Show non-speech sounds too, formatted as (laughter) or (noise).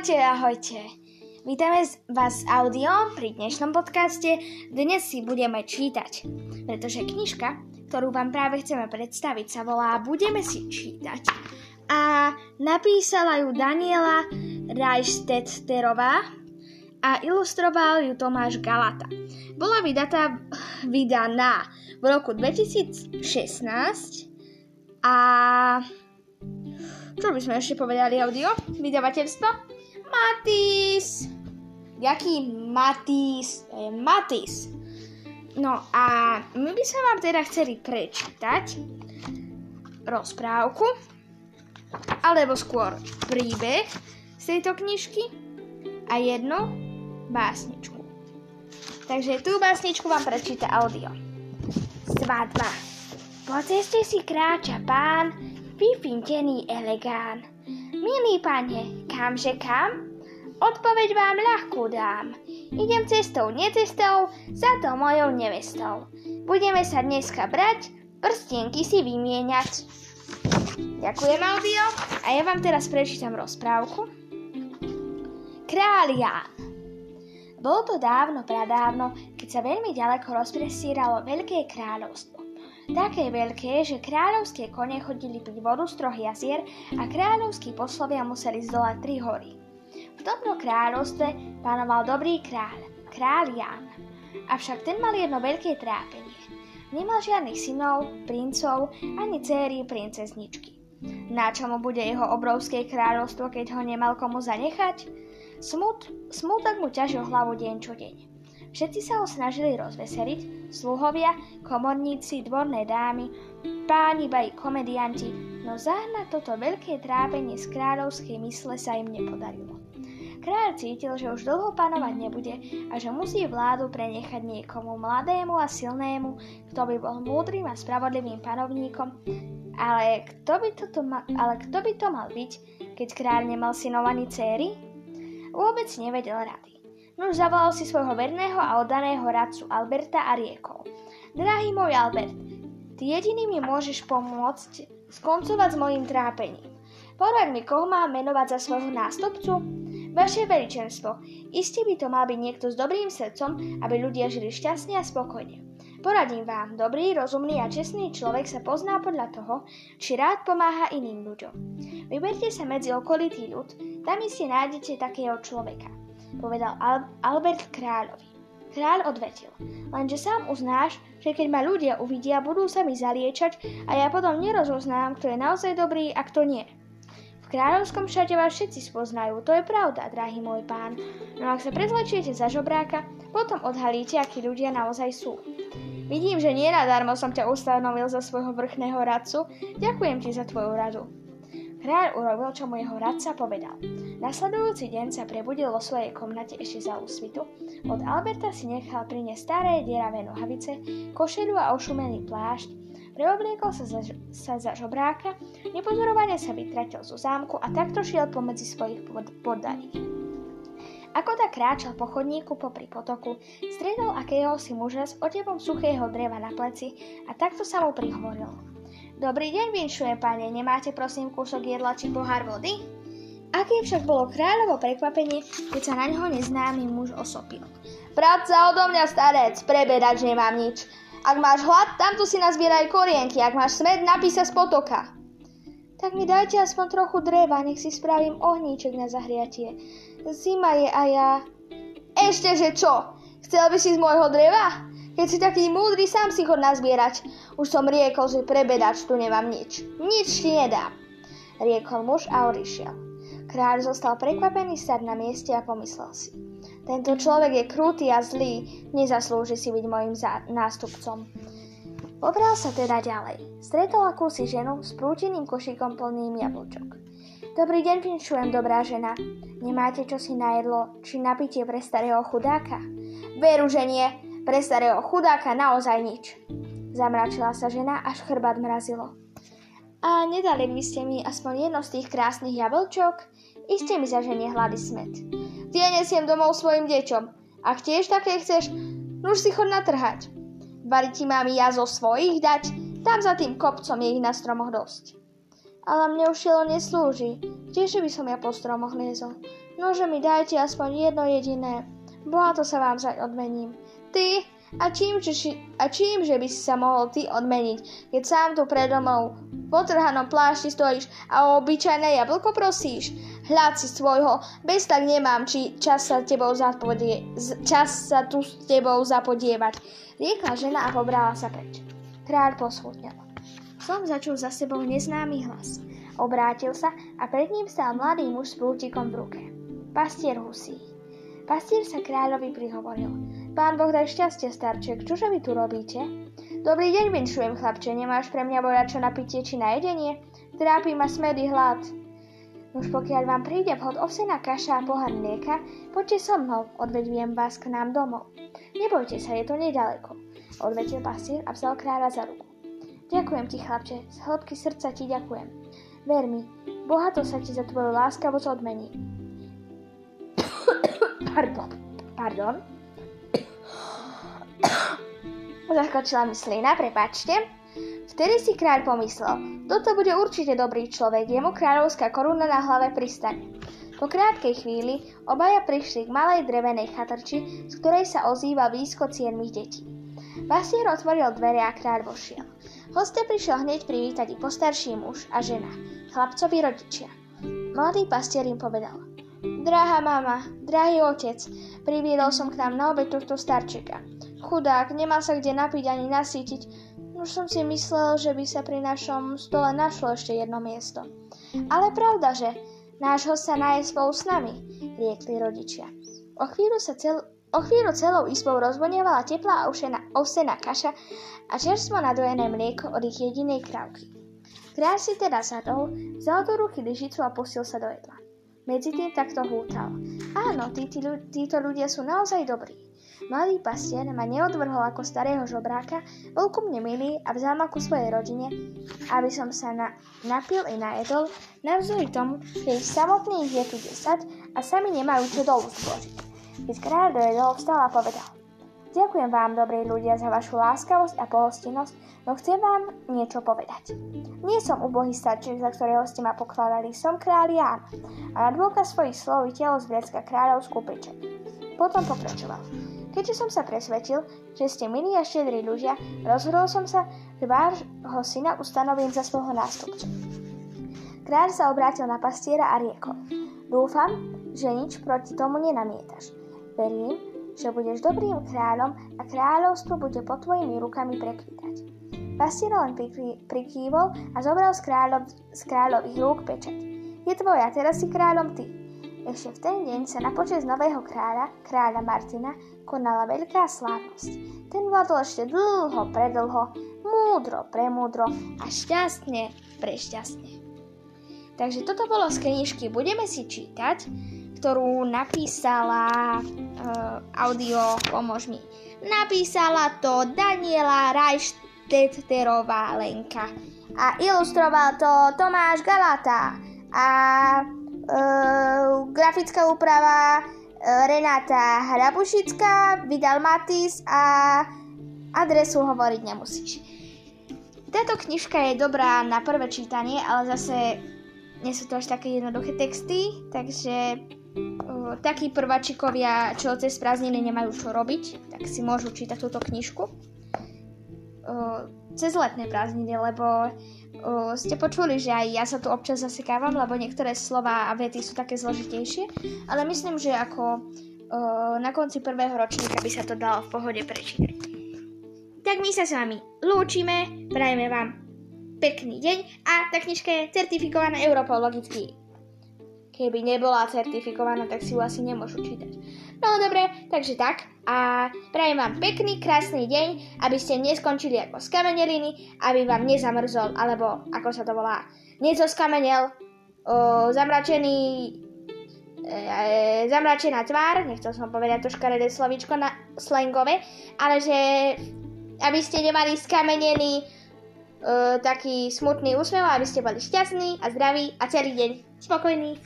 Ahojte, ahojte. Vítame vás s audiom pri dnešnom podcaste. Dnes si budeme čítať, pretože knižka, ktorú vám práve chceme predstaviť, sa volá Budeme si čítať. A napísala ju Daniela Rajstetterová a ilustroval ju Tomáš Galata. Bola vydatá, vydaná v roku 2016 a čo by sme ešte povedali audio? Vydavateľstvo? Matis! Jaký Matis? Je Matis. No a my by sme vám teda chceli prečítať rozprávku, alebo skôr príbeh z tejto knižky a jednu básničku. Takže tú básničku vám prečíta audio. Svadba. Po ceste si kráča pán, vyfintený elegán. Milý pane, kamže kam? Odpoveď vám ľahkú dám. Idem cestou, necestou, za to mojou nevestou. Budeme sa dneska brať, prstienky si vymieňať. Ďakujem, Audio. A ja vám teraz prečítam rozprávku. Kráľ Ján. Bolo to dávno, pradávno, keď sa veľmi ďaleko rozpresíralo veľké kráľovstvo. Také veľké, že kráľovské kone chodili piť vodu z troch jazier a kráľovskí poslovia museli zdolať tri hory. V tomto kráľovstve pánoval dobrý kráľ, kráľ Ján. Avšak ten mal jedno veľké trápenie. Nemal žiadnych synov, princov ani céry princezničky. Na čo mu bude jeho obrovské kráľovstvo, keď ho nemal komu zanechať? Smut, smutok mu ťažil hlavu deň čo deň. Všetci sa ho snažili rozveseliť, sluhovia, komorníci, dvorné dámy, páni, baj, komedianti, no zahnať toto veľké trápenie z kráľovskej mysle sa im nepodarilo. Kráľ cítil, že už dlho panovať nebude a že musí vládu prenechať niekomu mladému a silnému, kto by bol múdrym a spravodlivým panovníkom, ale kto by, toto ma- ale kto by to mal byť, keď kráľ nemal synov ani céry? Vôbec nevedel rady. Nuž zavolal si svojho verného a oddaného radcu Alberta a riekol. Drahý môj Albert, ty jediný mi môžeš pomôcť skoncovať s mojim trápením. Poraď mi, koho mám menovať za svojho nástupcu? Vaše veličenstvo, iste by to mal byť niekto s dobrým srdcom, aby ľudia žili šťastne a spokojne. Poradím vám, dobrý, rozumný a čestný človek sa pozná podľa toho, či rád pomáha iným ľuďom. Vyberte sa medzi okolitý ľud, tam si nájdete takého človeka povedal Al- Albert kráľovi. Kráľ odvetil, lenže sám uznáš, že keď ma ľudia uvidia, budú sa mi zaliečať a ja potom nerozoznám, kto je naozaj dobrý a kto nie. V kráľovskom šate vás všetci spoznajú, to je pravda, drahý môj pán, no ak sa prezlečiete za žobráka, potom odhalíte, akí ľudia naozaj sú. Vidím, že nie nadarmo som ťa ustanovil za svojho vrchného radcu, ďakujem ti za tvoju radu. Kráľ urobil, čo mu jeho radca povedal. Nasledujúci deň sa prebudil vo svojej komnate ešte za úsvitu. Od Alberta si nechal priniesť staré dieravé nohavice, košeľu a ošumený plášť, preobliekol sa za, sa za žobráka, nepozorovane sa vytratil zo zámku a takto šiel pomedzi svojich pod, poddaných. Ako tak kráčal po chodníku popri potoku, stredol akéhosi muža s otepom suchého dreva na pleci a takto sa mu prihovoril. Dobrý deň, vinšujem, pane, nemáte prosím kúsok jedla či pohár vody? Aké však bolo kráľovo prekvapenie, keď sa na ňoho neznámy muž osopil. Vrát sa odo mňa, starec, prebedač nemám nič. Ak máš hlad, tamto si nazbieraj korienky, ak máš smed, napí sa z potoka. Tak mi dajte aspoň trochu dreva, nech si spravím ohníček na zahriatie. Zima je a ja... Ešte, že čo? Chcel by si z môjho dreva? Keď si taký múdry, sám si chod nazbierať. Už som riekol, že prebedač tu nemám nič. Nič ti nedám. Riekol muž a odišiel. Kráľ zostal prekvapený stať na mieste a pomyslel si. Tento človek je krutý a zlý, nezaslúži si byť mojim nástupcom. Pobral sa teda ďalej. Stretol akúsi ženu s prúteným košíkom plným jablčok. Dobrý deň, pinčujem, dobrá žena. Nemáte čo si na jedlo, či napitie pre starého chudáka? Veru, že nie. Pre starého chudáka naozaj nič. Zamračila sa žena, až chrbát mrazilo. A nedali by ste mi aspoň jedno z tých krásnych jablčok? Iste mi zaženie hlady smet. Tie nesiem domov svojim deťom. Ak tiež také chceš, nuž si chod natrhať. Variť ti mám ja zo svojich dať, tam za tým kopcom je ich na stromoch dosť. Ale mne už šilo neslúži, kdeže by som ja po stromoch liezol. Nože mi dajte aspoň jedno jediné. Bohato sa vám zaň odmením. Ty? A čím, že, a čím, že by si sa mohol ty odmeniť, keď sám tu predo mnou v potrhanom plášti stojíš a o obyčajné jablko prosíš? Hľad si svojho, bez tak nemám, či čas sa, tebou zapodie, čas sa tu s tebou zapodievať. Riekla žena a pobrala sa preč. Kráľ posvutnel. Som začul za sebou neznámy hlas. Obrátil sa a pred ním stal mladý muž s prútikom v ruke. Pastier husí. Pastier sa kráľovi prihovoril. Pán Boh daj šťastie, starček, čože vy tu robíte? Dobrý deň, vinšujem, chlapče, nemáš pre mňa bola čo na pitie či na jedenie? Trápi ma smedy hlad. Už pokiaľ vám príde vhod ovsená kaša a pohár mlieka, poďte so mnou, odvedviem vás k nám domov. Nebojte sa, je to nedaleko, odvetil pastier a vzal kráľa za ruku. Ďakujem ti, chlapče, z hĺbky srdca ti ďakujem. Ver mi, bohato sa ti za tvoju láskavosť odmení. (coughs) Pardon. Pardon. Zaskočila mi slina, prepačte. Vtedy si kráľ pomyslel, toto bude určite dobrý človek, jemu kráľovská koruna na hlave pristane. Po krátkej chvíli obaja prišli k malej drevenej chatrči, z ktorej sa ozýval výsko cienných detí. Pastier otvoril dvere a kráľ vošiel. Hoste prišiel hneď privítať i postarší muž a žena, chlapcovi rodičia. Mladý pastier im povedal, Drahá mama, drahý otec, priviedol som k nám na obed tohto starčeka. Chudák, nemá sa kde napiť ani nasítiť. Už som si myslel, že by sa pri našom stole našlo ešte jedno miesto. Ale pravda, že náš host sa naje spolu s nami, riekli rodičia. O chvíľu, sa cel, o chvíľu celou izbou rozvonievala teplá ovsená kaša a čerstvo nadojené mlieko od ich jedinej krávky. Kráľ si teda sadol, vzal do ruky lyžicu a pustil sa do jedla. Medzi tým takto hútal. Áno, tí, tí, títo ľudia sú naozaj dobrí. Mladý pastier ma neodvrhol ako starého žobráka, bol ku mne milý a vzal ma ku svojej rodine, aby som sa na, napil i najedol, navzdory tomu, že ich samotných je tu 10 a sami nemajú čo dolu zbožiť. Keď kráľ dojedol, vstal a povedal. Ďakujem vám, dobrí ľudia, za vašu láskavosť a pohostinnosť, no chcem vám niečo povedať. Nie som ubohý starček, za ktorého ste ma pokladali, som kráľ Ján a na dôkaz svojich slov vytiahol z vrecka kráľovskú pečeť. Potom pokračoval. Keďže som sa presvedčil, že ste milí a štedrí ľudia, rozhodol som sa, že vášho syna ustanovím za svojho nástupcu. Kráľ sa obrátil na pastiera a riekol. Dúfam, že nič proti tomu nenamietaš. Verím, že budeš dobrým kráľom a kráľovstvo bude pod tvojimi rukami prekvítať. Pastier len prikývol a zobral z, kráľov, z kráľových rúk pečať. Je tvoja, teraz si kráľom ty. Ešte v ten deň sa na počas nového kráľa, kráľa Martina, konala veľká slávnosť. Ten vládol ešte dlho, predlho, múdro, premúdro a šťastne, prešťastne. Takže toto bolo z knižky Budeme si čítať ktorú napísala uh, audio Pomož mi. Napísala to Daniela Rajštetterová Lenka a ilustroval to Tomáš Galata a uh, grafická úprava uh, Renata Hrabušická, vydal Matis a adresu hovoriť nemusíš. Táto knižka je dobrá na prvé čítanie, ale zase nie sú to až také jednoduché texty, takže takí prváčikovia, čo cez prázdniny nemajú čo robiť, tak si môžu čítať túto knižku cez letné prázdniny, lebo ste počuli, že aj ja sa tu občas zasekávam, lebo niektoré slova a vety sú také zložitejšie, ale myslím, že ako na konci prvého ročníka by sa to dalo v pohode prečítať. Tak my sa s vami lúčime, prajeme vám pekný deň a tá knižka je certifikovaná Europol logicky Keby nebola certifikovaná, tak si ju asi nemôžu čítať. No dobre, takže tak. A prajem vám pekný, krásny deň, aby ste neskončili ako skameneliny, aby vám nezamrzol, alebo ako sa to volá, nezoskamenel, o, zamračený e, e, zamračená tvár, nechcel som povedať to škaredé slovíčko na slangové, ale že aby ste nemali skamenený e, taký smutný úsmev, aby ste boli šťastní a zdraví a celý deň spokojní.